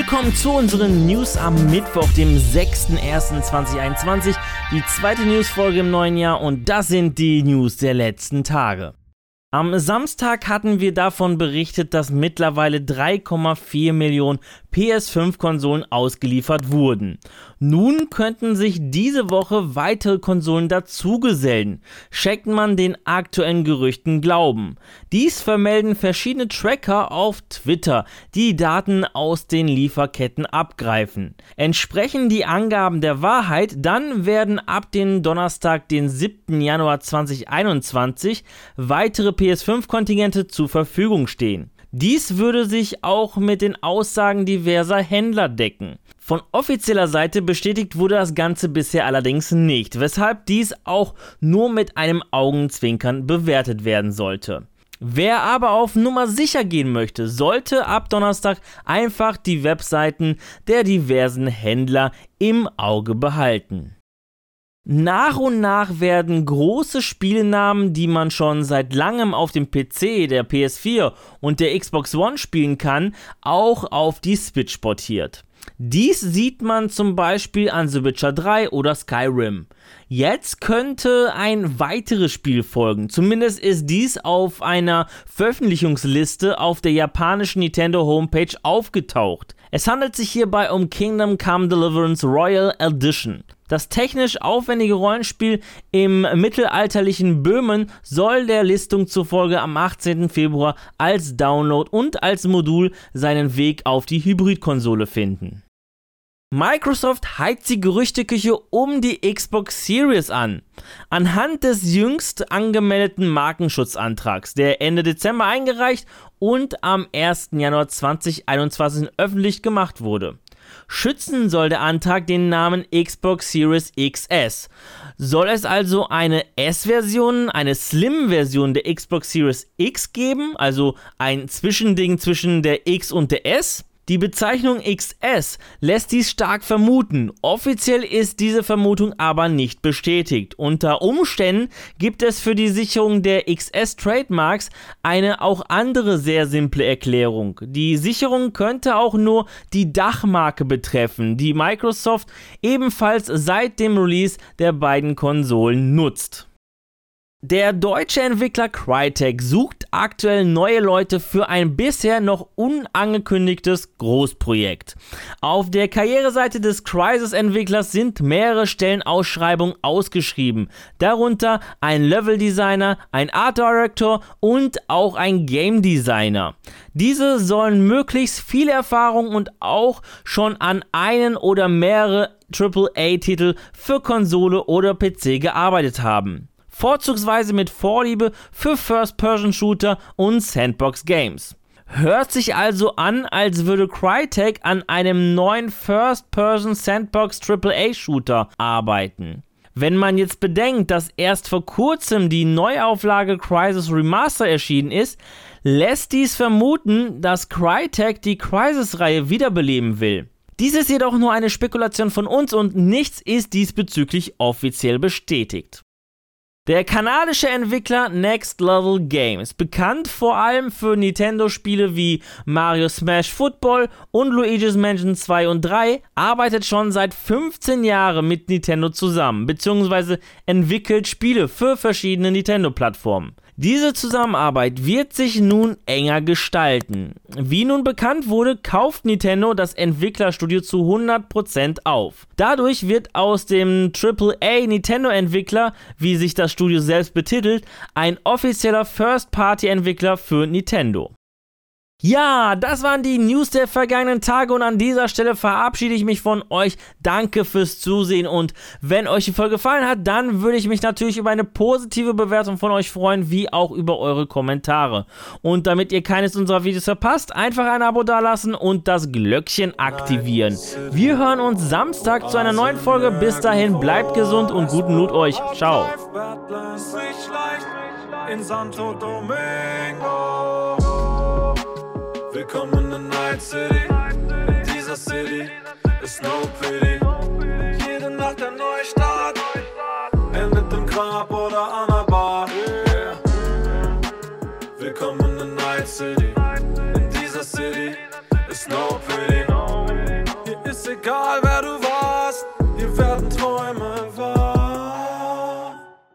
Willkommen zu unseren News am Mittwoch, dem 6.01.2021. Die zweite Newsfolge im neuen Jahr und das sind die News der letzten Tage. Am Samstag hatten wir davon berichtet, dass mittlerweile 3,4 Millionen PS5-Konsolen ausgeliefert wurden. Nun könnten sich diese Woche weitere Konsolen dazugesellen, checkt man den aktuellen Gerüchten Glauben. Dies vermelden verschiedene Tracker auf Twitter, die Daten aus den Lieferketten abgreifen. Entsprechen die Angaben der Wahrheit, dann werden ab dem Donnerstag, den 7. Januar 2021, weitere PS5-Kontingente zur Verfügung stehen. Dies würde sich auch mit den Aussagen diverser Händler decken. Von offizieller Seite bestätigt wurde das Ganze bisher allerdings nicht, weshalb dies auch nur mit einem Augenzwinkern bewertet werden sollte. Wer aber auf Nummer sicher gehen möchte, sollte ab Donnerstag einfach die Webseiten der diversen Händler im Auge behalten. Nach und nach werden große Spielnamen, die man schon seit langem auf dem PC, der PS4 und der Xbox One spielen kann, auch auf die Switch portiert. Dies sieht man zum Beispiel an The Witcher 3 oder Skyrim. Jetzt könnte ein weiteres Spiel folgen. Zumindest ist dies auf einer Veröffentlichungsliste auf der japanischen Nintendo Homepage aufgetaucht. Es handelt sich hierbei um Kingdom Come Deliverance Royal Edition. Das technisch aufwendige Rollenspiel im mittelalterlichen Böhmen soll der Listung zufolge am 18. Februar als Download und als Modul seinen Weg auf die Hybridkonsole finden. Microsoft heizt die Gerüchteküche um die Xbox Series an. Anhand des jüngst angemeldeten Markenschutzantrags, der Ende Dezember eingereicht und am 1. Januar 2021 öffentlich gemacht wurde. Schützen soll der Antrag den Namen Xbox Series XS. Soll es also eine S-Version, eine Slim-Version der Xbox Series X geben, also ein Zwischending zwischen der X und der S? Die Bezeichnung XS lässt dies stark vermuten. Offiziell ist diese Vermutung aber nicht bestätigt. Unter Umständen gibt es für die Sicherung der XS Trademarks eine auch andere sehr simple Erklärung. Die Sicherung könnte auch nur die Dachmarke betreffen, die Microsoft ebenfalls seit dem Release der beiden Konsolen nutzt. Der deutsche Entwickler Crytek sucht aktuell neue Leute für ein bisher noch unangekündigtes Großprojekt. Auf der Karriereseite des Crysis-Entwicklers sind mehrere Stellenausschreibungen ausgeschrieben, darunter ein Level-Designer, ein Art Director und auch ein Game Designer. Diese sollen möglichst viel Erfahrung und auch schon an einen oder mehrere AAA-Titel für Konsole oder PC gearbeitet haben vorzugsweise mit Vorliebe für First-Person-Shooter und Sandbox-Games. Hört sich also an, als würde Crytek an einem neuen First-Person Sandbox AAA-Shooter arbeiten. Wenn man jetzt bedenkt, dass erst vor kurzem die Neuauflage Crisis Remaster erschienen ist, lässt dies vermuten, dass Crytek die Crisis-Reihe wiederbeleben will. Dies ist jedoch nur eine Spekulation von uns und nichts ist diesbezüglich offiziell bestätigt. Der kanadische Entwickler Next Level Games, bekannt vor allem für Nintendo-Spiele wie Mario Smash Football und Luigi's Mansion 2 und 3, arbeitet schon seit 15 Jahren mit Nintendo zusammen, beziehungsweise entwickelt Spiele für verschiedene Nintendo-Plattformen. Diese Zusammenarbeit wird sich nun enger gestalten. Wie nun bekannt wurde, kauft Nintendo das Entwicklerstudio zu 100% auf. Dadurch wird aus dem AAA Nintendo-Entwickler, wie sich das Studio selbst betitelt, ein offizieller First-Party-Entwickler für Nintendo. Ja, das waren die News der vergangenen Tage und an dieser Stelle verabschiede ich mich von euch. Danke fürs Zusehen und wenn euch die Folge gefallen hat, dann würde ich mich natürlich über eine positive Bewertung von euch freuen, wie auch über eure Kommentare. Und damit ihr keines unserer Videos verpasst, einfach ein Abo dalassen und das Glöckchen aktivieren. Wir hören uns Samstag zu einer neuen Folge. Bis dahin, bleibt gesund und guten Loot euch. Ciao. Willkommen in Night City. In dieser City ist no pity. Jede Nacht ein Neustart. Endet im Grab oder an der Bar. Willkommen in Night City. In dieser City ist no pretty. Egal